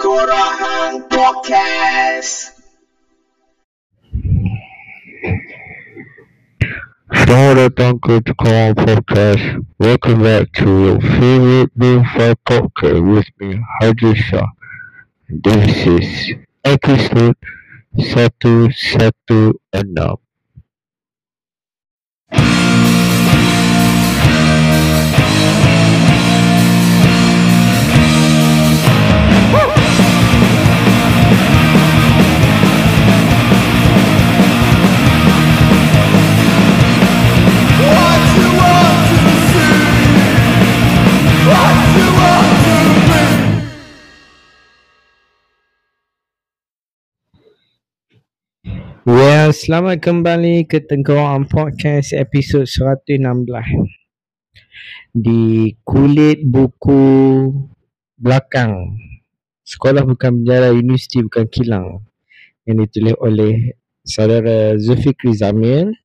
Tengkorak Podcast. Selamat datang Podcast. Welcome back to your favorite Bonfire Podcast with me, Haji Shah. This is episode 116. Well, selamat kembali ke Tengkorak Podcast episod 116 Di kulit buku belakang. Sekolah bukan penjara, universiti bukan kilang. Yang ditulis oleh saudara Zulfikri Zamil.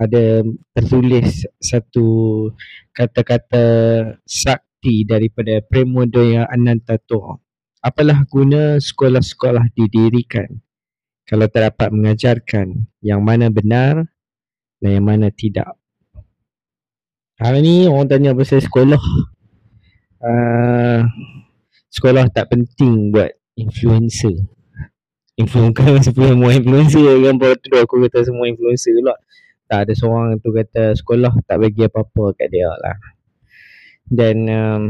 Ada tertulis satu kata-kata sakti daripada Premodoya Anantatur Apalah guna sekolah-sekolah didirikan kalau tak dapat mengajarkan yang mana benar dan yang mana tidak. Hari ni orang tanya pasal sekolah. Uh, sekolah tak penting buat influencer. Influencer semua influencer kan Baru tu aku kata semua influencer pula Tak ada seorang tu kata sekolah tak bagi apa-apa kat dia lah Dan um,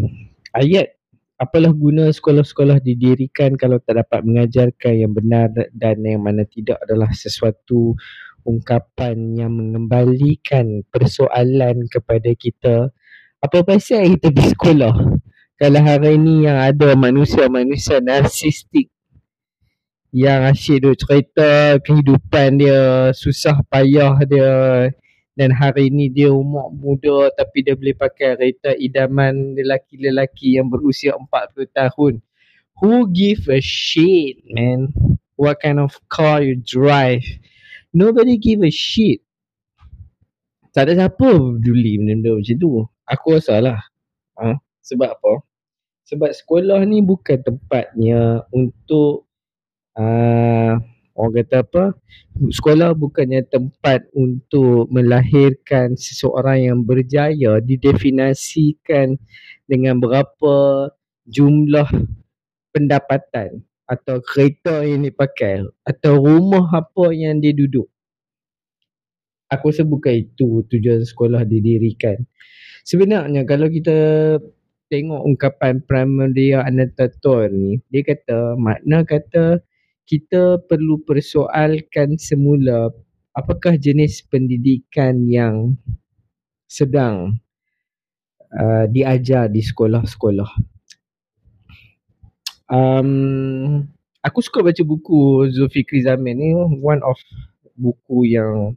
ayat apalah guna sekolah-sekolah didirikan kalau tak dapat mengajarkan yang benar dan yang mana tidak adalah sesuatu ungkapan yang mengembalikan persoalan kepada kita. Apa pasal kita pergi sekolah? Kalau hari ni yang ada manusia-manusia narsistik yang asyik duk cerita kehidupan dia susah payah dia dan hari ni dia umur muda tapi dia boleh pakai kereta idaman lelaki-lelaki yang berusia 40 tahun. Who give a shit, man? What kind of car you drive? Nobody give a shit. Tak ada siapa peduli benda-benda macam tu. Aku rasa lah. Ha? Sebab apa? Sebab sekolah ni bukan tempatnya untuk uh, orang kata apa? Sekolah bukannya tempat untuk melahirkan seseorang yang berjaya didefinisikan dengan berapa jumlah pendapatan atau kereta yang dipakai atau rumah apa yang dia duduk. Aku rasa bukan itu tujuan sekolah didirikan. Sebenarnya kalau kita tengok ungkapan Pramudia Anantatur ni, dia kata makna kata kita perlu persoalkan semula apakah jenis pendidikan yang sedang uh, diajar di sekolah-sekolah. Um, aku suka baca buku Zulfikri Zaman ni one of buku yang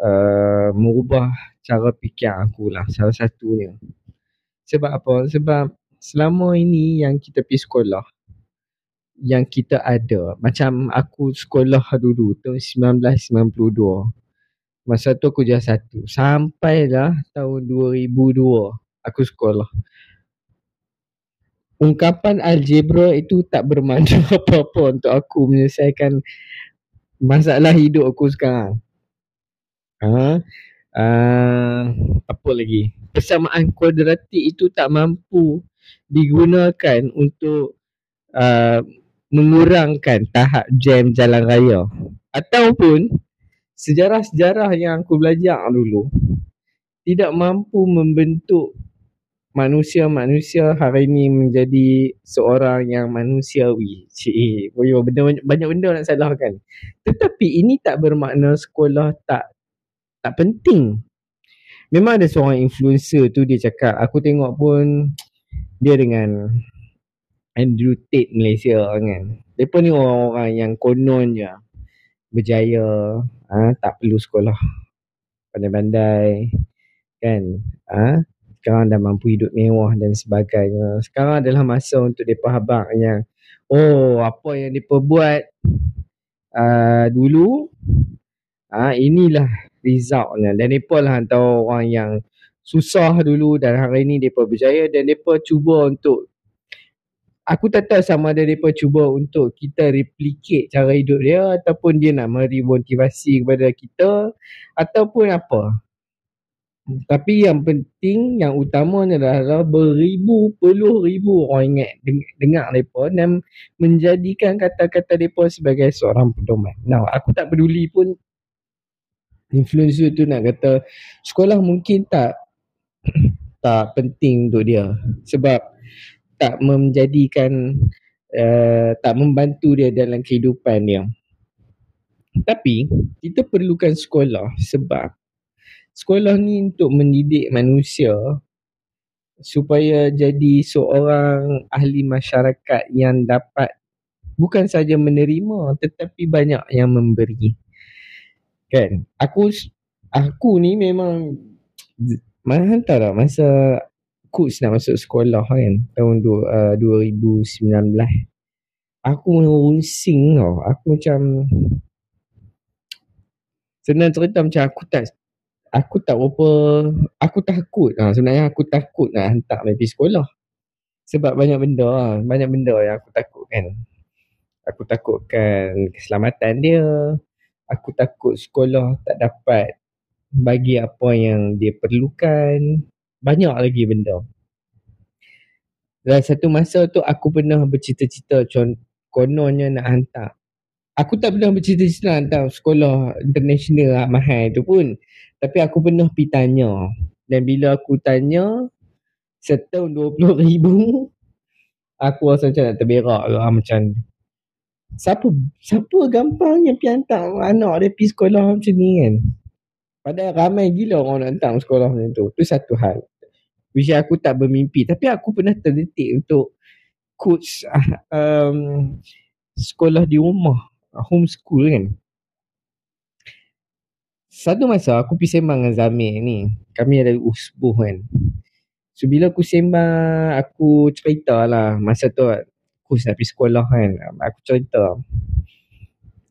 uh, merubah cara fikir aku lah salah satunya. Sebab apa? Sebab selama ini yang kita pergi sekolah yang kita ada. Macam aku sekolah dulu tahun 1992 masa tu aku jas satu. Sampailah tahun 2002 aku sekolah. Ungkapan algebra itu tak bermakna apa-apa untuk aku menyelesaikan masalah hidup aku sekarang. Ha? Uh, apa lagi? Persamaan kuadratik itu tak mampu digunakan untuk uh, mengurangkan tahap jam jalan raya ataupun sejarah-sejarah yang aku belajar dulu tidak mampu membentuk manusia-manusia hari ini menjadi seorang yang manusiawi. Cik, boyo benda banyak benda nak salahkan. Tetapi ini tak bermakna sekolah tak tak penting. Memang ada seorang influencer tu dia cakap, aku tengok pun dia dengan Andrew Tate Malaysia kan. Depa ni orang-orang yang konon je berjaya, ha, tak perlu sekolah pandai-pandai kan. Ha, sekarang dah mampu hidup mewah dan sebagainya. Sekarang adalah masa untuk depa yang oh apa yang depa buat uh, dulu ah uh, inilah resultnya dan depa lah antara orang yang susah dulu dan hari ini depa berjaya dan depa cuba untuk aku tak tahu sama ada mereka cuba untuk kita replicate cara hidup dia ataupun dia nak memberi motivasi kepada kita ataupun apa. Tapi yang penting, yang utamanya adalah beribu puluh ribu orang ingat deng- dengar mereka dan menjadikan kata-kata mereka sebagai seorang pedoman. Now, aku tak peduli pun influencer tu nak kata sekolah mungkin tak tak penting untuk dia sebab tak menjadikan uh, tak membantu dia dalam kehidupan dia. Tapi kita perlukan sekolah sebab sekolah ni untuk mendidik manusia supaya jadi seorang ahli masyarakat yang dapat bukan saja menerima tetapi banyak yang memberi. Kan? Aku aku ni memang mana hantar tak masa coach nak masuk sekolah kan tahun du, uh, 2019 aku rusing tau. Aku macam senang cerita macam aku tak aku tak berapa aku takut. Ha, sebenarnya aku takut nak hantar pergi sekolah. Sebab banyak benda lah. banyak benda yang aku takut kan. Aku takutkan keselamatan dia. Aku takut sekolah tak dapat bagi apa yang dia perlukan banyak lagi benda. Dalam satu masa tu aku pernah bercita-cita kononnya nak hantar. Aku tak pernah bercita-cita nak hantar sekolah international lah, mahal tu pun. Tapi aku pernah pergi tanya. Dan bila aku tanya setahun 20 ribu aku rasa macam nak terberak lah macam siapa siapa gampangnya pergi hantar anak dia pergi sekolah macam ni kan? Padahal ramai gila orang nak hantar sekolah macam tu. Tu satu hal which aku tak bermimpi. Tapi aku pernah terdetik untuk coach um, sekolah di rumah. Homeschool kan. Satu masa aku pergi sembang dengan Zamir ni. Kami ada usbuh kan. So bila aku sembang aku cerita lah masa tu coach nak pergi sekolah kan. Aku cerita.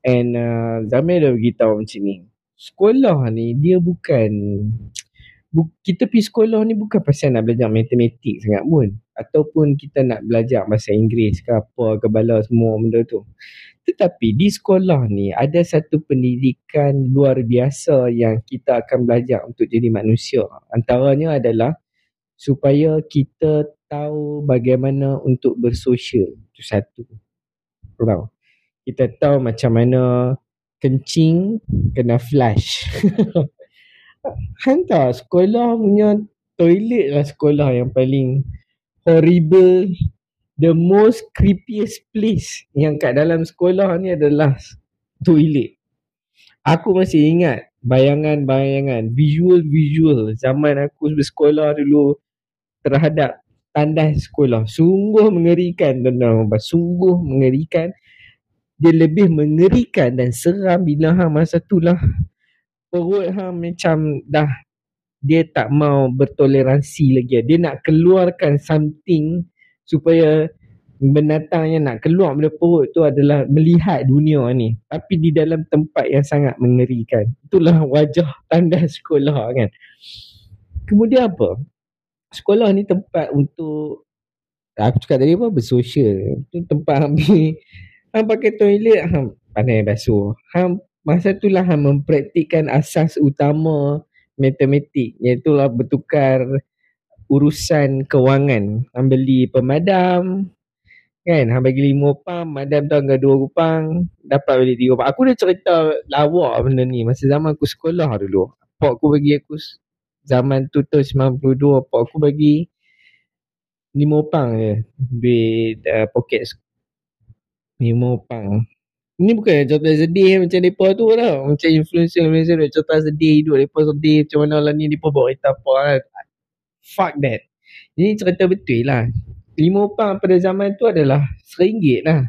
And uh, Zamir dah beritahu macam ni. Sekolah ni dia bukan kita pergi sekolah ni bukan pasal nak belajar matematik sangat pun. Ataupun kita nak belajar bahasa Inggeris ke apa ke bala semua benda tu. Tetapi di sekolah ni ada satu pendidikan luar biasa yang kita akan belajar untuk jadi manusia. Antaranya adalah supaya kita tahu bagaimana untuk bersosial. Itu satu. Tahu kita tahu macam mana kencing kena flush Hantar sekolah punya toilet lah sekolah yang paling horrible. The most creepiest place yang kat dalam sekolah ni adalah toilet. Aku masih ingat bayangan-bayangan visual-visual zaman aku bersekolah dulu terhadap tandas sekolah. Sungguh mengerikan tuan-tuan sungguh mengerikan. Dia lebih mengerikan dan seram bila hang masa tu lah perut hang macam dah dia tak mau bertoleransi lagi. Dia nak keluarkan something supaya binatang yang nak keluar dari perut tu adalah melihat dunia ni. Tapi di dalam tempat yang sangat mengerikan. Itulah wajah tanda sekolah kan. Kemudian apa? Sekolah ni tempat untuk aku cakap tadi apa? Bersosial. Tu tempat ambil hang pakai toilet hang pandai basuh. Hang masa itulah Han mempraktikkan asas utama matematik iaitu lah bertukar urusan kewangan. Han beli pemadam kan? Han bagi lima upang madam tu anggar dua upang dapat beli tiga upang. Aku dah cerita lawak benda ni. Masa zaman aku sekolah dulu pak aku bagi aku zaman tu tu 92 pak aku bagi lima upang je. Duit uh, poket lima upang Ni bukan cerita sedih macam mereka tu tau. Macam influencer influencer tu cerita sedih hidup mereka sedih macam mana lah ni mereka bawa kereta apa kan. Fuck that. Ini cerita betul lah. Lima upang pada zaman tu adalah seringgit lah.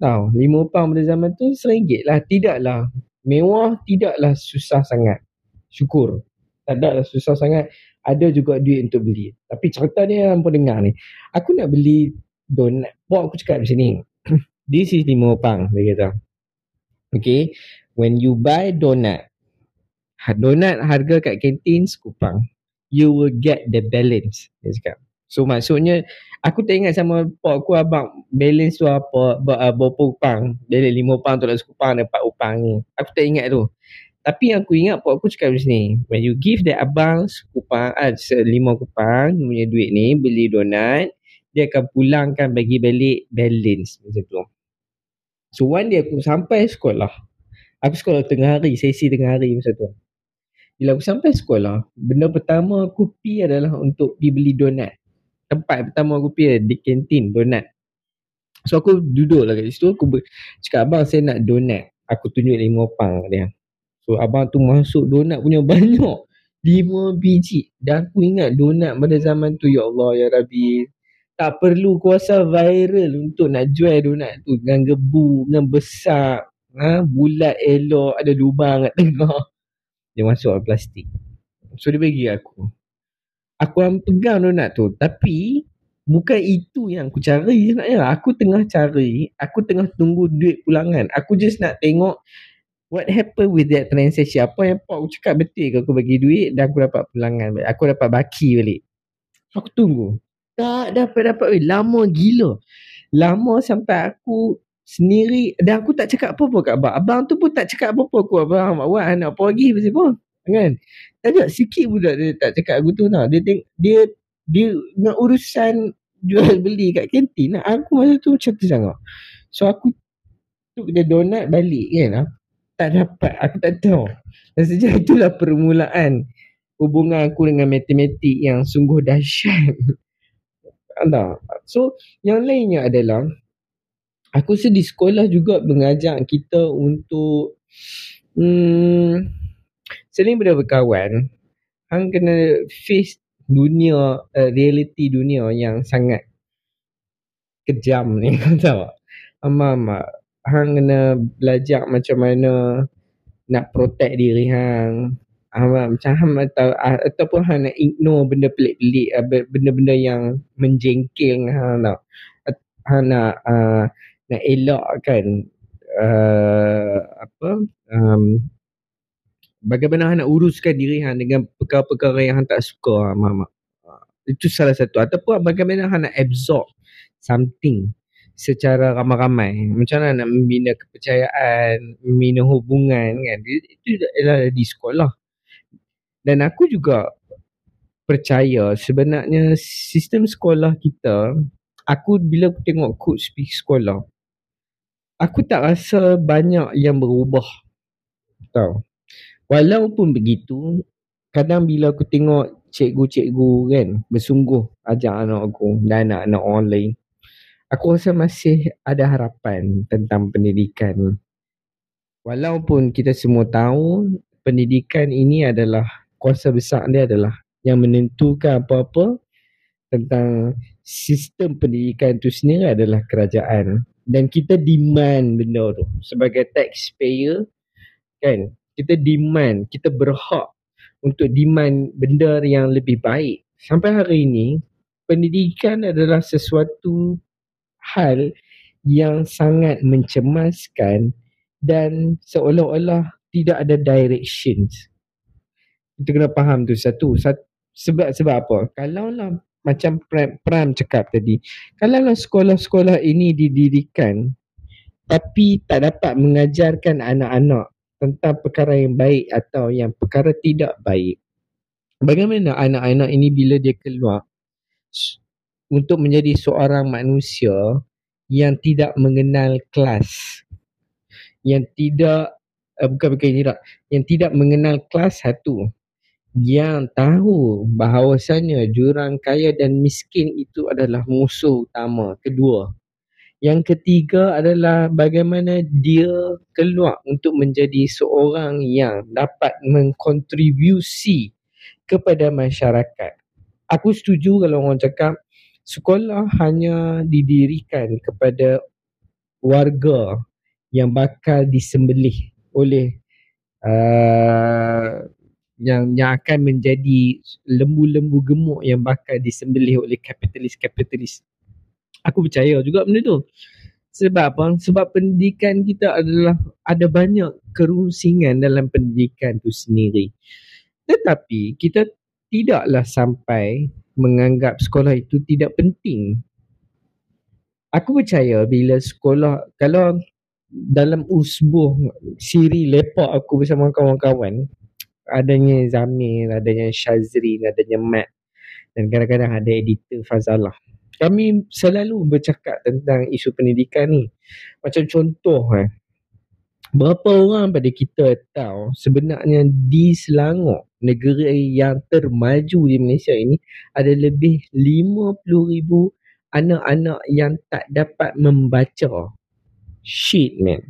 Tahu, lima upang pada zaman tu seringgit lah. Tidaklah mewah, tidaklah susah sangat. Syukur. Tak ada lah susah sangat. Ada juga duit untuk beli. Tapi cerita ni yang pun dengar ni. Aku nak beli donat. Buat aku cakap macam ni. This is lima pang dia kata. Okay. When you buy donut. Donut harga kat kantin sekupang. You will get the balance. Dia cakap. So maksudnya aku tak ingat sama pak aku abang balance tu apa uh, berapa upang. Balance lima upang tu nak upang dan empat upang ni. Aku tak ingat tu. Tapi yang aku ingat pak aku cakap macam ni. When you give that abang kupang, ah, lima kupang punya duit ni beli donat, dia akan pulangkan bagi balik balance macam tu. So one day aku sampai sekolah. Aku sekolah tengah hari, sesi tengah hari macam tu. Bila aku sampai sekolah, benda pertama aku pi adalah untuk pergi beli donat tempat pertama aku pergi di kantin donat. So aku duduk lah kat situ aku ber- cakap abang saya nak donat. Aku tunjuk lima pang dia. So abang tu masuk donat punya banyak. Lima biji. Dan aku ingat donat pada zaman tu ya Allah ya Rabbi. Tak perlu kuasa viral untuk nak jual donat tu. Dengan gebu, dengan besar. Ha, bulat elok, ada lubang kat tengah. Dia masuk plastik. So dia bagi aku. Aku yang pegang donat tu tapi bukan itu yang aku cari sebenarnya. Aku tengah cari aku tengah tunggu duit pulangan. Aku just nak tengok what happened with that transaction. Apa yang pak aku cakap betul ke aku bagi duit dan aku dapat pulangan balik. Aku dapat baki balik. Aku tunggu tak dapat dapat eh, lama gila lama sampai aku sendiri dan aku tak cakap apa-apa kat abang abang tu pun tak cakap apa-apa aku abang awak anak apa lagi apa kan tak sikit pun dia tak cakap aku tu tau. Dia teng- dia dia nak urusan jual beli kat kantin lah. Aku masa tu macam tu. So aku tu dia donat balik kan. Tak dapat. Aku tak tahu. Dan sejak itulah permulaan hubungan aku dengan matematik yang sungguh dahsyat. Allah. So yang lainnya adalah aku rasa di sekolah juga mengajak kita untuk hmm, selain daripada berkawan. Hang kena face dunia uh, reality dunia yang sangat kejam ni kau tahu ama ama hang kena belajar macam mana nak protect diri hang ama macam hang atau uh, ataupun hang nak ignore benda pelik-pelik uh, benda-benda yang menjengkel hang tau. Hang nak uh, nak elakkan uh, apa um, bagaimana hang nak uruskan diri hang dengan perkara-perkara yang tak suka mama ah, itu salah satu. Ataupun bagaimana hang nak absorb something secara ramai-ramai. Macam mana nak membina kepercayaan membina hubungan kan? Itu adalah di sekolah dan aku juga percaya sebenarnya sistem sekolah kita aku bila tengok coach speak sekolah aku tak rasa banyak yang berubah tahu Walaupun begitu, kadang bila aku tengok cikgu-cikgu kan bersungguh ajar anak aku dan anak-anak orang lain, aku rasa masih ada harapan tentang pendidikan. Walaupun kita semua tahu pendidikan ini adalah kuasa besar dia adalah yang menentukan apa-apa tentang sistem pendidikan itu sendiri adalah kerajaan dan kita demand benda tu sebagai taxpayer kan kita demand, kita berhak untuk demand benda yang lebih baik. Sampai hari ini, pendidikan adalah sesuatu hal yang sangat mencemaskan dan seolah-olah tidak ada directions. Kita kena faham tu satu. sebab sebab apa? Kalau lah macam Pram, Pram cakap tadi, kalau lah sekolah-sekolah ini didirikan tapi tak dapat mengajarkan anak-anak tentang perkara yang baik atau yang perkara tidak baik. Bagaimana anak-anak ini bila dia keluar untuk menjadi seorang manusia yang tidak mengenal kelas. Yang tidak uh, bukan bukan tidak, yang tidak mengenal kelas satu. Yang tahu bahawasanya jurang kaya dan miskin itu adalah musuh utama. Kedua, yang ketiga adalah bagaimana dia keluar untuk menjadi seorang yang dapat mengkontribusi kepada masyarakat. Aku setuju kalau orang cakap sekolah hanya didirikan kepada warga yang bakal disembelih oleh uh, yang yang akan menjadi lembu-lembu gemuk yang bakal disembelih oleh kapitalis-kapitalis. Aku percaya juga benda tu. Sebab apa? Sebab pendidikan kita adalah ada banyak kerusingan dalam pendidikan tu sendiri. Tetapi kita tidaklah sampai menganggap sekolah itu tidak penting. Aku percaya bila sekolah, kalau dalam usbuh siri lepak aku bersama kawan-kawan, adanya Zamir, adanya Shazrin, adanya Matt dan kadang-kadang ada editor Fazalah. Kami selalu bercakap tentang isu pendidikan ni. Macam contoh eh, berapa orang pada kita tahu sebenarnya di Selangor, negara yang termaju di Malaysia ini ada lebih 50,000 anak-anak yang tak dapat membaca. Shit man.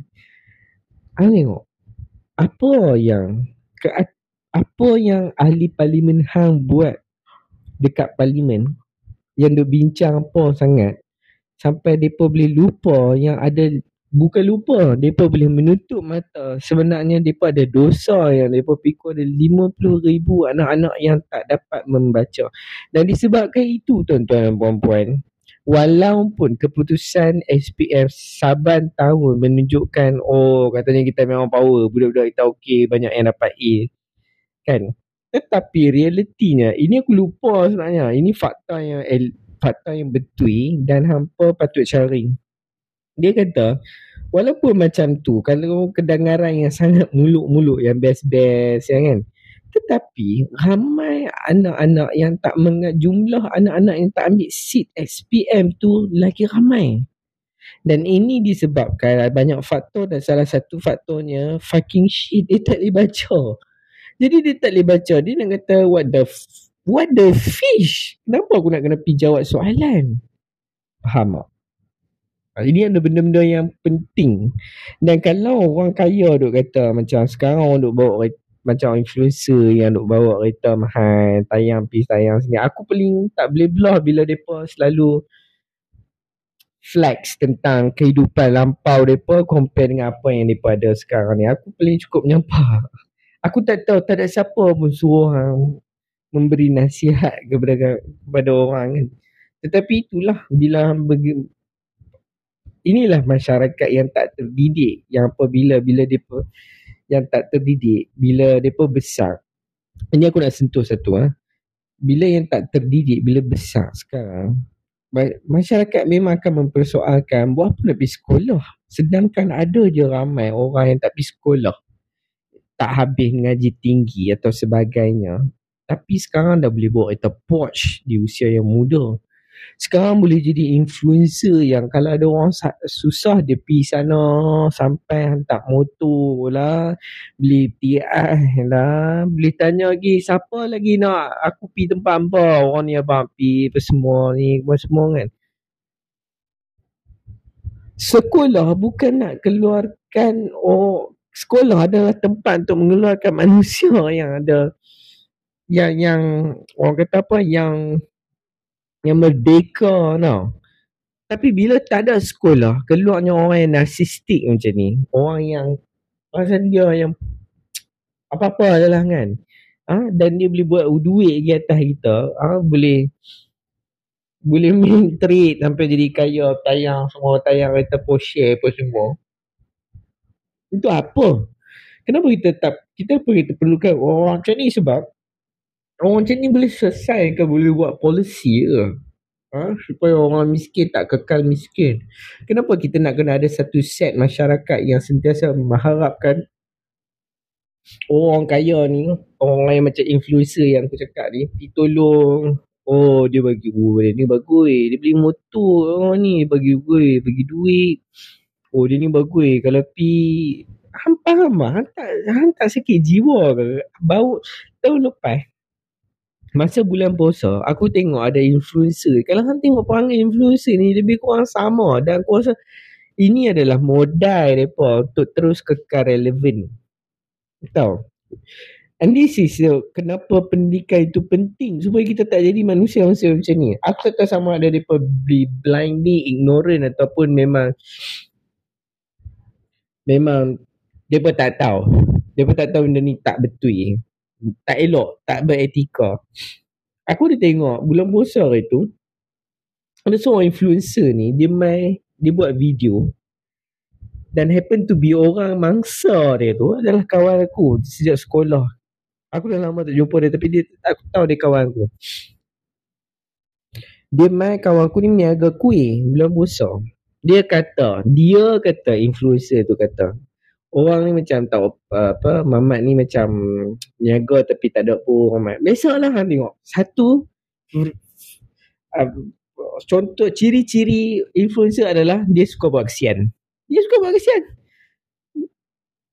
Aku tengok apa yang ke, apa yang ahli parlimen hang buat dekat parlimen yang duk bincang apa sangat sampai depa boleh lupa yang ada bukan lupa depa boleh menutup mata. Sebenarnya depa ada dosa yang depa pikul ada 50,000 anak-anak yang tak dapat membaca. Dan disebabkan itu tuan-tuan dan puan-puan walaupun keputusan SPF saban tahun menunjukkan oh katanya kita memang power budak-budak kita okey banyak yang dapat A kan tetapi realitinya ini aku lupa sebenarnya ini fakta yang fakta yang betul dan hampa patut cari dia kata walaupun macam tu kalau kedengaran yang sangat muluk-muluk yang best-best ya kan tetapi ramai anak-anak yang tak mengat jumlah anak-anak yang tak ambil seat SPM tu lagi ramai. Dan ini disebabkan banyak faktor dan salah satu faktornya fucking shit dia tak boleh baca. Jadi dia tak boleh baca. Dia nak kata what the f- what the fish? Kenapa aku nak kena pergi jawab soalan? Faham tak? Ah, Ini ada benda-benda yang penting. Dan kalau orang kaya duk kata macam sekarang orang duk bawa kereta, macam influencer yang duk bawa kereta mahal, tayang pergi tayang sini. Aku paling tak boleh belah bila mereka selalu flex tentang kehidupan lampau mereka compare dengan apa yang mereka ada sekarang ni. Aku paling cukup menyampah. Aku tak tahu, tak ada siapa pun suruh hang memberi nasihat kepada kepada orang kan. Tetapi itulah bila bagi, inilah masyarakat yang tak terdidik. Yang apabila bila depa yang tak terdidik bila depa besar. Ini aku nak sentuh satu ah. Bila yang tak terdidik bila besar sekarang ma- masyarakat memang akan mempersoalkan buat apa nak pergi sekolah? Sedangkan ada je ramai orang yang tak pergi sekolah tak habis ngaji tinggi atau sebagainya. Tapi sekarang dah boleh bawa kereta Porsche di usia yang muda. Sekarang boleh jadi influencer yang kalau ada orang sa- susah dia pergi sana sampai hantar motor lah beli TI lah boleh tanya lagi siapa lagi nak aku pergi tempat apa orang ni abang pergi apa semua ni apa semua kan. Sekolah bukan nak keluarkan oh sekolah adalah tempat untuk mengeluarkan manusia yang ada yang yang orang kata apa yang yang merdeka tau. Tapi bila tak ada sekolah, keluarnya orang yang narsistik macam ni. Orang yang pasal dia yang apa-apa adalah kan. Ah ha? dan dia boleh buat duit di atas kita. Ah ha? boleh boleh main trade sampai jadi kaya tayang semua tayang kereta Porsche apa semua. Itu apa? Kenapa kita tak kita apa kita perlukan orang macam ni sebab orang macam ni boleh selesai ke boleh buat polisi ke? Ha? Supaya orang miskin tak kekal miskin. Kenapa kita nak kena ada satu set masyarakat yang sentiasa mengharapkan orang kaya ni, orang yang macam influencer yang aku cakap ni, ditolong. Oh, dia bagi, oh, dia ni bagus. Dia beli motor orang ni, bagi gue, bagi duit. Oh, dia ni bagus. Kalau pi faham lah. Hang tak, hang tak sakit jiwa ke? Bau, tahun lepas, Masa bulan puasa, aku tengok ada influencer. Kalau hang tengok perangai influencer ni lebih kurang sama dan aku rasa ini adalah modal mereka untuk terus kekal relevan. Tahu? And this is uh, kenapa pendidikan itu penting supaya kita tak jadi manusia-manusia macam ni. Aku tak tahu sama ada mereka blindly ignorant ataupun memang memang mereka tak tahu. Mereka tak tahu benda ni tak betul tak elok, tak beretika. Aku dah tengok bulan puasa hari tu ada seorang influencer ni dia main dia buat video dan happen to be orang mangsa dia tu adalah kawan aku sejak sekolah. Aku dah lama tak jumpa dia tapi dia aku tahu dia kawan aku. Dia main kawan aku ni meniaga kuih bulan puasa. Dia kata, dia kata influencer tu kata, orang ni macam tahu apa, apa Mamat ni macam niaga tapi tak ada pun Mamat. Biasalah hang tengok. Satu uh, contoh ciri-ciri influencer adalah dia suka buat kesian. Dia suka buat kesian.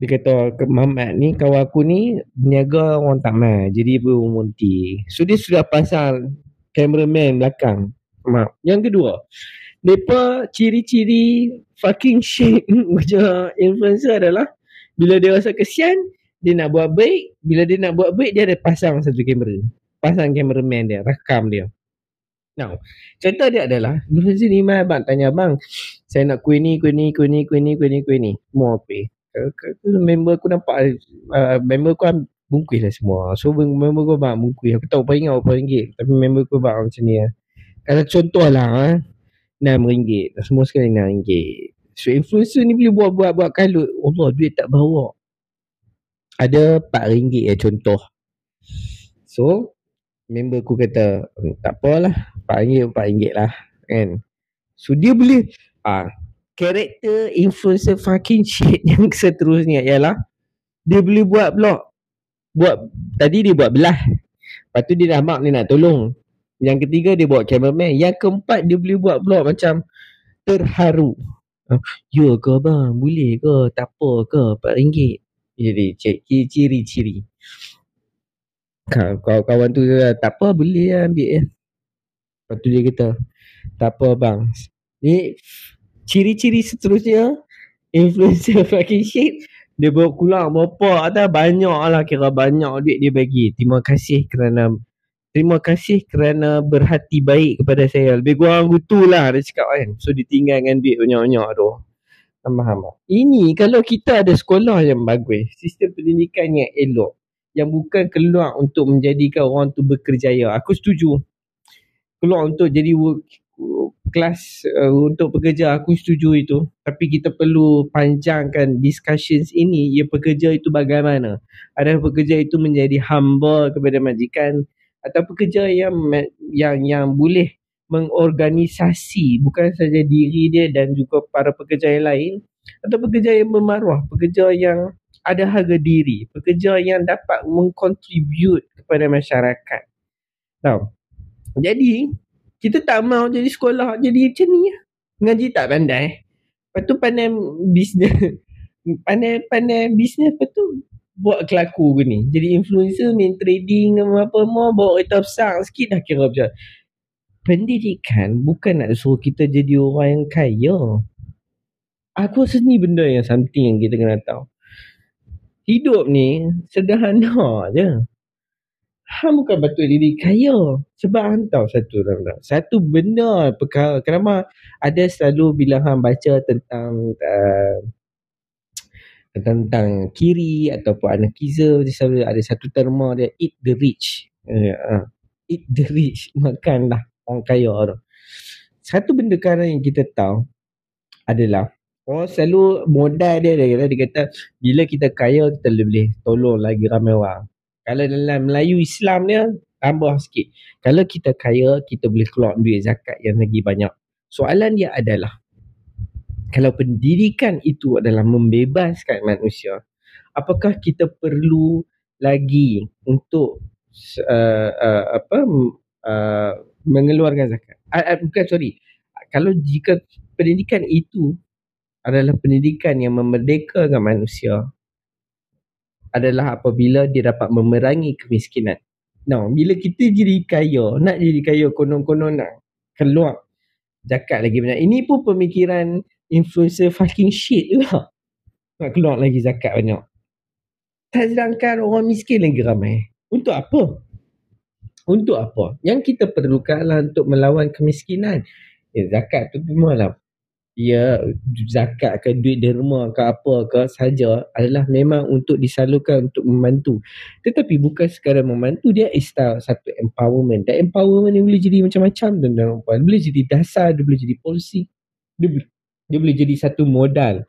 Dia kata Mamat ni kawan aku ni niaga orang tamat. Jadi dia bermunti. So dia sudah pasang cameraman belakang. Mak. Yang kedua, mereka ciri-ciri fucking shit macam influencer adalah bila dia rasa kesian, dia nak buat baik. Bila dia nak buat baik, dia ada pasang satu kamera. Pasang cameraman dia, rakam dia. Now, contoh dia adalah, influencer ni mai abang tanya abang, saya nak kuih ni, kuih ni, kuih ni, kuih ni, kuih ni, kuih ni. Mau apa? Member aku nampak, uh, member aku bungkus lah semua. So member aku abang bungkus. Aku tahu berapa ringgit, berapa ringgit. Tapi member aku abang macam ni lah. Kalau contoh lah, eh, RM6. Semua sekali RM6. So influencer ni boleh buat-buat-buat kalut. Allah duit tak bawa. Ada RM4 ya contoh. So member aku kata "Hmm, tak apalah RM4 RM4 lah kan. So dia boleh ah karakter influencer fucking shit yang seterusnya ialah dia boleh buat blog. Buat tadi dia buat belah. Lepas tu dia dah mak ni nak tolong. Yang ketiga dia bawa cameraman. Yang keempat dia boleh buat blog macam terharu. Ah, Ya ke bang? Boleh ke? Tak apa ke? RM4. Jadi cek ciri-ciri. Kawan-kawan tu tak apa boleh lah ambil ya. Lepas tu dia kata, tak apa bang. Ni ciri-ciri seterusnya influencer fucking shit dia bawa berapa ada banyak lah kira banyak duit dia bagi terima kasih kerana terima kasih kerana berhati baik kepada saya. Lebih kurang gitu lah dia cakap kan. So ditinggalkan duit banyak-banyak tu. Faham tak ini kalau kita ada sekolah yang bagus sistem pendidikan yang elok yang bukan keluar untuk menjadikan orang tu berkerjaya. Aku setuju. Keluar untuk jadi work, kelas uh, untuk pekerja aku setuju itu. Tapi kita perlu panjangkan discussions ini. Ia pekerja itu bagaimana? Ada pekerja itu menjadi hamba kepada majikan atau pekerja yang yang yang boleh mengorganisasi bukan saja diri dia dan juga para pekerja yang lain atau pekerja yang bermaruah pekerja yang ada harga diri pekerja yang dapat mengkontribute kepada masyarakat tahu jadi kita tak mau jadi sekolah jadi macam ni. Ngaji tak pandai. Lepas tu pandai bisnes. Pandai-pandai bisnes buat kelaku ke ni. Jadi influencer main trading apa mau bawa kereta besar sikit dah kira macam. Pendidikan bukan nak suruh kita jadi orang yang kaya. Aku rasa ni benda yang something yang kita kena tahu. Hidup ni sederhana je. Hang bukan patut jadi kaya. Sebab hang tahu satu benda. Satu benda perkara. Kenapa ada selalu bila hang baca tentang uh, tentang kiri ataupun anarchism ada satu terma dia eat the rich. Uh, eat the rich. Makanlah orang kaya tu. Satu benda sekarang yang kita tahu adalah orang selalu modal dia dia kata, dia kata bila kita kaya kita boleh tolong lagi ramai orang. Kalau dalam Melayu Islam dia tambah sikit. Kalau kita kaya, kita boleh keluar duit zakat yang lagi banyak. Soalan dia adalah kalau pendidikan itu adalah membebaskan manusia, apakah kita perlu lagi untuk uh, uh, apa uh, mengeluarkan zakat? Uh, uh, bukan sorry. Kalau jika pendidikan itu adalah pendidikan yang memerdekakan manusia, adalah apabila dia dapat memerangi kemiskinan. Now, bila kita jadi kaya, nak jadi kaya konon-konon nak keluar zakat lagi banyak. Ini pun pemikiran influencer fucking shit juga. Nak keluar lagi zakat banyak. Tak sedangkan orang miskin lagi ramai. Untuk apa? Untuk apa? Yang kita perlukan adalah untuk melawan kemiskinan. Eh, zakat tu memanglah ya zakat ke duit derma ke apa ke saja adalah memang untuk disalurkan untuk membantu tetapi bukan sekadar membantu dia is satu empowerment dan empowerment ni boleh jadi macam-macam dan perempuan boleh jadi dasar dia boleh jadi polisi dia, boleh, dia boleh jadi satu modal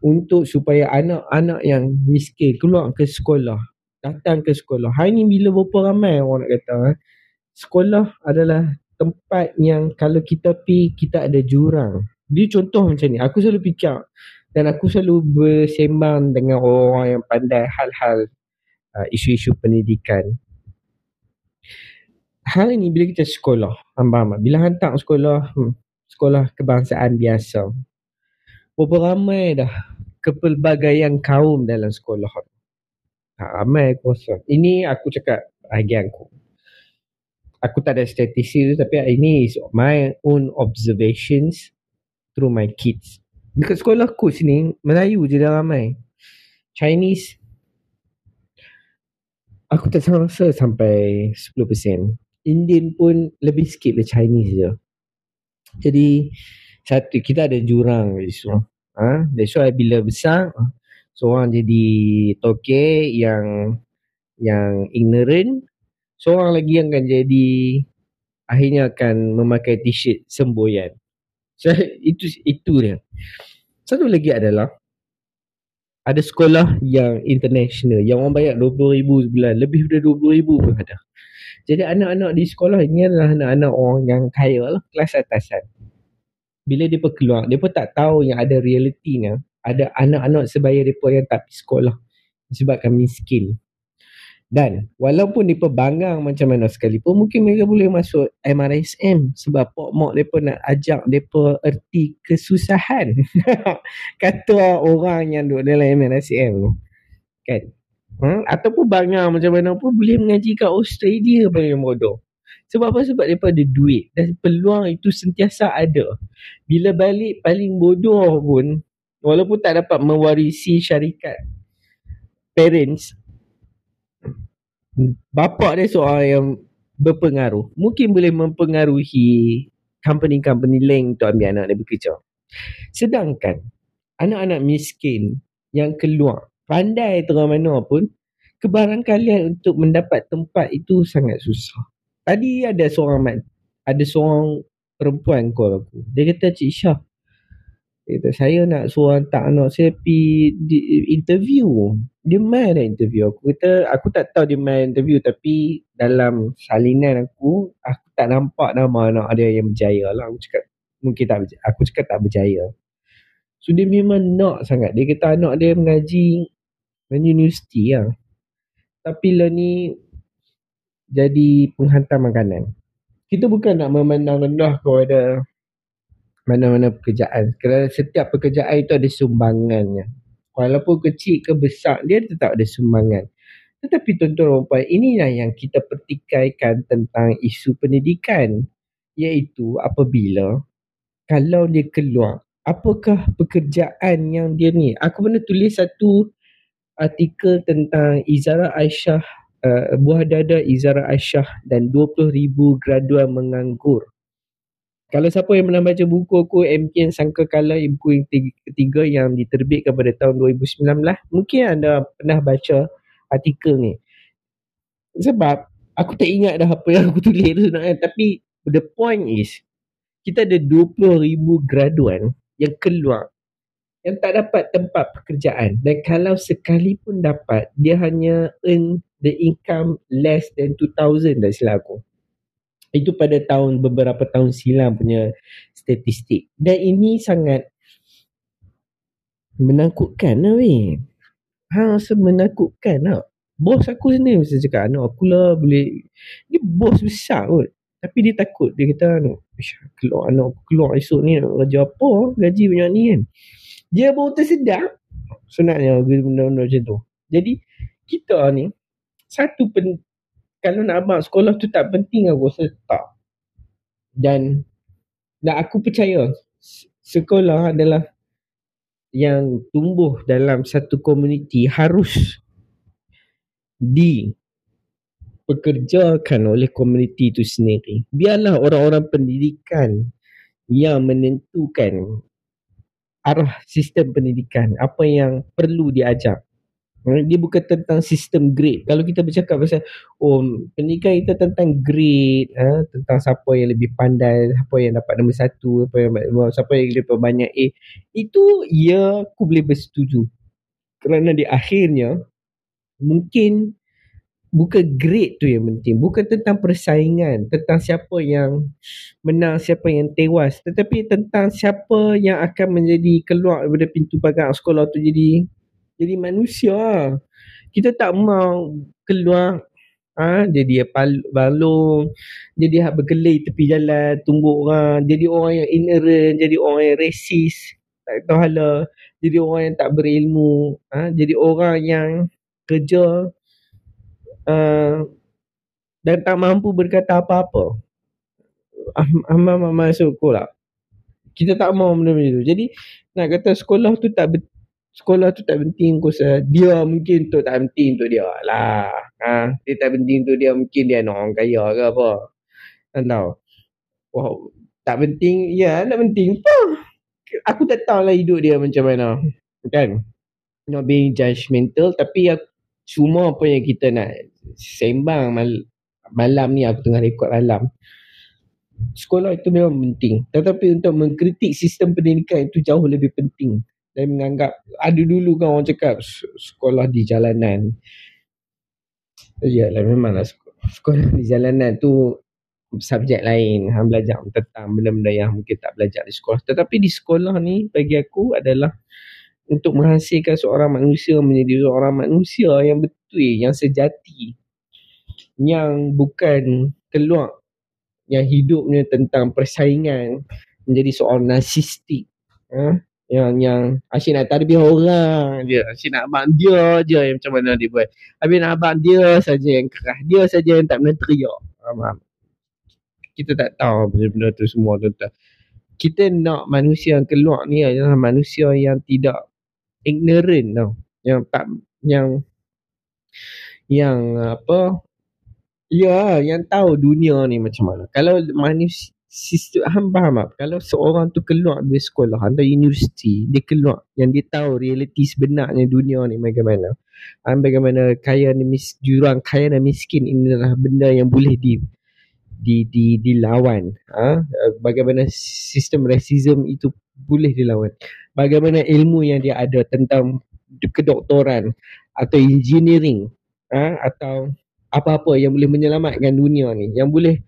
untuk supaya anak-anak yang miskin keluar ke sekolah datang ke sekolah. Hari ni bila berapa ramai orang nak kata eh, sekolah adalah tempat yang kalau kita pi kita ada jurang. Dia contoh macam ni. Aku selalu fikir dan aku selalu bersembang dengan orang yang pandai hal-hal uh, isu-isu pendidikan. Hari ni bila kita sekolah, hamba bila hantar sekolah, hmm, sekolah kebangsaan biasa. Berapa ramai dah kepelbagaian kaum dalam sekolah. Ha, ramai aku rasa. Ini aku cakap bahagian aku aku tak ada statistik tu tapi ini is my own observations through my kids. Dekat sekolah aku sini Melayu je dah ramai. Chinese aku tak rasa sampai 10%. Indian pun lebih sikit lah Chinese je. Jadi satu kita ada jurang so. Ha? That's why bila besar seorang jadi toke yang yang ignorant seorang lagi yang akan jadi akhirnya akan memakai t-shirt semboyan. So, itu itu dia. Satu lagi adalah ada sekolah yang international yang orang bayar RM20,000 sebulan. Lebih daripada RM20,000 pun ada. Jadi anak-anak di sekolah ini adalah anak-anak orang yang kaya lah. Kelas atasan. Bila dia keluar, dia pun tak tahu yang ada realitinya. Ada anak-anak sebaya dia yang tak pergi sekolah. Sebabkan miskin. Dan walaupun mereka banggang macam mana sekalipun mungkin mereka boleh masuk MRSM sebab pok mok mereka nak ajak mereka erti kesusahan. Kata orang yang duduk dalam MRSM tu. Kan? Hmm? Ataupun banggang macam mana pun boleh mengaji kat Australia paling bodoh. Sebab apa? Sebab mereka ada duit dan peluang itu sentiasa ada. Bila balik paling bodoh pun walaupun tak dapat mewarisi syarikat parents bapa dia seorang yang berpengaruh mungkin boleh mempengaruhi company-company lain untuk ambil anak dia bekerja sedangkan anak-anak miskin yang keluar pandai terang mana pun kebarangkalian untuk mendapat tempat itu sangat susah tadi ada seorang ada seorang perempuan call aku. Dia kata Cik Syah dia kata saya nak suruh hantar anak saya pergi interview. Dia main dah interview aku. Kata aku tak tahu dia main interview tapi dalam salinan aku aku tak nampak nama anak dia yang berjaya lah. Aku cakap mungkin tak berjaya. aku cakap tak berjaya. So dia memang nak sangat. Dia kata anak dia mengaji di universiti lah. Tapi lah ni jadi penghantar makanan. Kita bukan nak memandang rendah kepada mana-mana pekerjaan. Kerana setiap pekerjaan itu ada sumbangannya. Walaupun kecil ke besar dia tetap ada sumbangan. Tetapi tuan-tuan dan puan inilah yang kita pertikaikan tentang isu pendidikan. Iaitu apabila kalau dia keluar apakah pekerjaan yang dia ni? Aku pernah tulis satu artikel tentang Izara Aisyah uh, buah dada Izara Aisyah dan 20,000 graduan menganggur. Kalau siapa yang pernah baca buku aku MPN Sangka Kala buku yang ketiga yang diterbitkan pada tahun 2019 mungkin anda pernah baca artikel ni. Sebab aku tak ingat dah apa yang aku tulis tu sebenarnya tapi the point is kita ada 20,000 graduan yang keluar yang tak dapat tempat pekerjaan dan kalau sekalipun dapat dia hanya earn the income less than 2,000 dah silap aku itu pada tahun beberapa tahun silam punya statistik. Dan ini sangat menakutkan lah weh. Ha, rasa menakutkan lah. Bos aku sendiri mesti cakap, anak aku lah boleh. Dia bos besar kot. Tapi dia takut. Dia kata, keluar anak aku keluar esok ni nak kerja apa gaji banyak ni kan. Dia baru tersedar. Senangnya benda-benda macam tu. Jadi, kita ni, satu pen, kalau nak abang sekolah tu tak penting aku rasa tak. Dan dan aku percaya sekolah adalah yang tumbuh dalam satu komuniti harus di pekerjakan oleh komuniti itu sendiri. Biarlah orang-orang pendidikan yang menentukan arah sistem pendidikan, apa yang perlu diajar. Hmm, dia bukan tentang sistem grade. Kalau kita bercakap pasal oh pendidikan kita tentang grade, ha, tentang siapa yang lebih pandai, siapa yang dapat nombor satu, siapa yang siapa yang dapat banyak A, itu ya aku boleh bersetuju. Kerana di akhirnya mungkin bukan grade tu yang penting. Bukan tentang persaingan tentang siapa yang menang siapa yang tewas. Tetapi tentang siapa yang akan menjadi keluar daripada pintu pagar sekolah tu jadi jadi manusia. Kita tak mau keluar ha, jadi balung jadi hak berkelai tepi jalan tunggu orang jadi orang yang ignorant jadi orang yang racist tak tahu hala jadi orang yang tak berilmu ha, jadi orang yang kerja uh, dan tak mampu berkata apa-apa. Amal masuk sekolah. Kita tak mau benda macam tu. Jadi nak kata sekolah tu tak sekolah tu tak penting kau. Dia mungkin tu tak penting untuk dia lah. Ha, dia tak penting untuk dia mungkin dia nak orang kaya ke apa. Tak tahu. Wow. Tak penting. Ya, tak penting. Apa? Aku tak tahu lah hidup dia macam mana. Kan? Not being judgmental tapi aku, cuma apa yang kita nak sembang mal- malam ni aku tengah rekod malam. Sekolah itu memang penting. Tetapi untuk mengkritik sistem pendidikan itu jauh lebih penting. Dan menganggap ada dulu kan orang cakap sekolah di jalanan. Yalah memanglah sekolah di jalanan tu subjek lain. Hang belajar tentang benda-benda yang mungkin tak belajar di sekolah. Tetapi di sekolah ni bagi aku adalah untuk menghasilkan seorang manusia menjadi seorang manusia yang betul, yang sejati. Yang bukan keluar yang hidupnya tentang persaingan menjadi seorang narsistik. Ha? Yang yang asyik nak tarbiyah orang je. Asyik nak abang dia je yang macam mana dia buat. Habis nak abang dia saja yang kerah. Dia saja yang tak pernah teriak. Faham? Kita tak tahu benda-benda tu semua tuan-tuan. Kita nak manusia yang keluar ni adalah manusia yang tidak ignorant tau yang tak yang yang apa ya yang tahu dunia ni macam mana. Kalau manusia sistem ham faham tak? Kalau seorang tu keluar dari sekolah atau universiti dia keluar yang dia tahu realiti sebenarnya dunia ni bagaimana. Ham bagaimana kaya dan mis, jurang kaya dan miskin ini adalah benda yang boleh di di di dilawan. Ha? bagaimana sistem rasism itu boleh dilawan. Bagaimana ilmu yang dia ada tentang kedoktoran atau engineering ha, atau apa-apa yang boleh menyelamatkan dunia ni yang boleh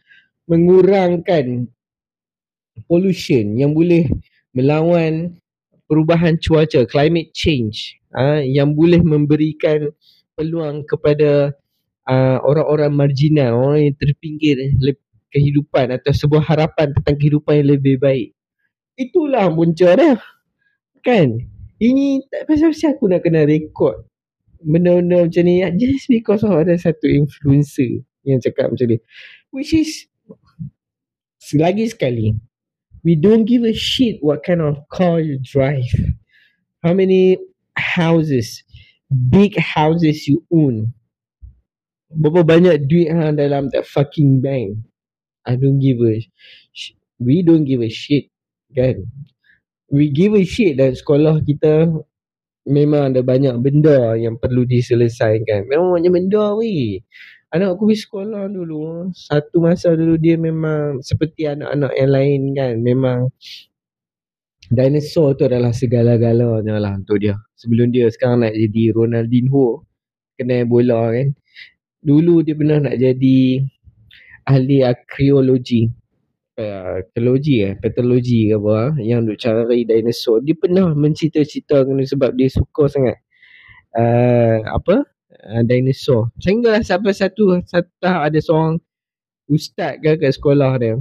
mengurangkan pollution yang boleh melawan perubahan cuaca climate change ha, yang boleh memberikan peluang kepada uh, orang-orang marginal orang yang terpinggir kehidupan atau sebuah harapan tentang kehidupan yang lebih baik itulah punca dia Kan? Ini tak pasal-pasal aku nak kena rekod benda-benda macam ni just because of ada satu influencer yang cakap macam ni. Which is selagi sekali we don't give a shit what kind of car you drive. How many houses, big houses you own. Berapa banyak duit ha dalam that fucking bank. I don't give a sh- we don't give a shit kan we give a shit dan sekolah kita memang ada banyak benda yang perlu diselesaikan. Memang banyak benda weh. Anak aku pergi sekolah dulu. Satu masa dulu dia memang seperti anak-anak yang lain kan. Memang dinosaur tu adalah segala-galanya lah untuk dia. Sebelum dia sekarang nak jadi Ronaldinho. Kena bola kan. Dulu dia pernah nak jadi ahli akriologi patologi eh patologi ke apa ah, yang duk cari dinosaur. Dia pernah mencerita-ceritakan sebab dia suka sangat uh, apa uh, dinosaur. Sehinggalah sampai satu satu ada seorang ustaz ke kat sekolah dia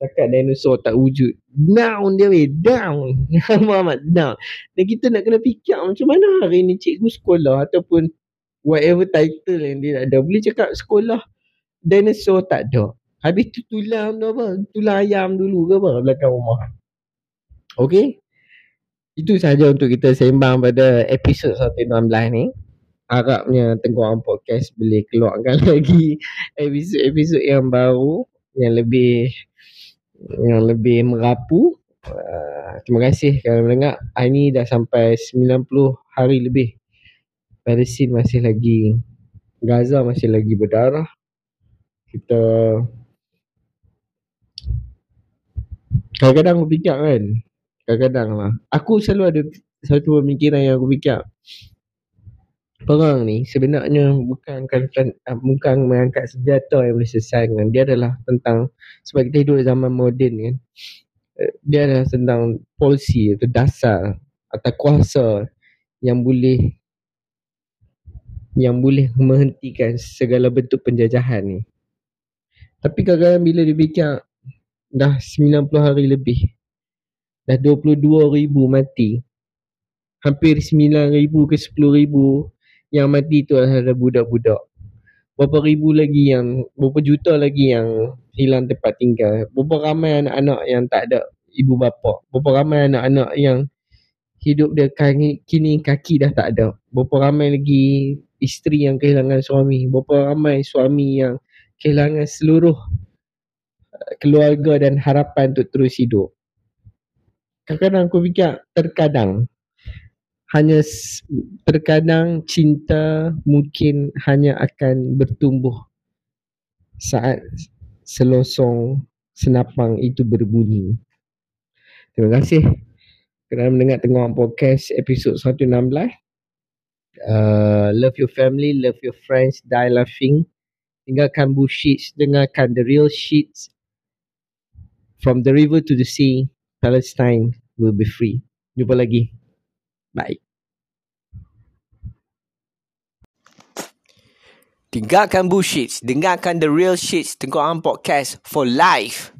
cakap dinosaur tak wujud. Down dia weh down. Muhammad down. Dan kita nak kena fikir macam mana hari ni cikgu sekolah ataupun whatever title yang dia ada. Boleh cakap sekolah dinosaur tak ada Habis tu tulang tu apa? Tulang ayam dulu ke apa belakang rumah. Okay. Itu saja untuk kita sembang pada episod 116 ni. Harapnya Tengkorak Podcast boleh keluarkan lagi episod-episod yang baru yang lebih yang lebih merapu. Uh, terima kasih kerana mendengar. Hari ni dah sampai 90 hari lebih. Palestin masih lagi Gaza masih lagi berdarah. Kita Kadang-kadang aku fikir kan Kadang-kadang lah Aku selalu ada Satu pemikiran yang aku fikir perang ni sebenarnya bukan bukan, bukan mengangkat senjata yang boleh selesaikan. Dia adalah tentang sebab kita hidup zaman moden kan. Eh, dia adalah tentang polisi atau dasar atau kuasa yang boleh yang boleh menghentikan segala bentuk penjajahan ni. Tapi kadang-kadang bila dia fikir dah 90 hari lebih. Dah 22 ribu mati. Hampir 9 ribu ke 10 ribu yang mati tu adalah budak-budak. Berapa ribu lagi yang berapa juta lagi yang hilang tempat tinggal. Berapa ramai anak-anak yang tak ada ibu bapa. Berapa ramai anak-anak yang hidup dia kini, kini kaki dah tak ada. Berapa ramai lagi isteri yang kehilangan suami. Berapa ramai suami yang kehilangan seluruh keluarga dan harapan untuk terus hidup. Kadang-kadang aku fikir terkadang hanya terkadang cinta mungkin hanya akan bertumbuh saat selosong senapang itu berbunyi. Terima kasih kerana mendengar tengok podcast episod 116. Uh, love your family, love your friends, die laughing. Tinggalkan bullshit, dengarkan the real shit. From the river to the sea, Palestine will be free. Jumpa lagi. Bye. Tinggalkan bullshit, dengarkan the real shit Tengok Podcast for life.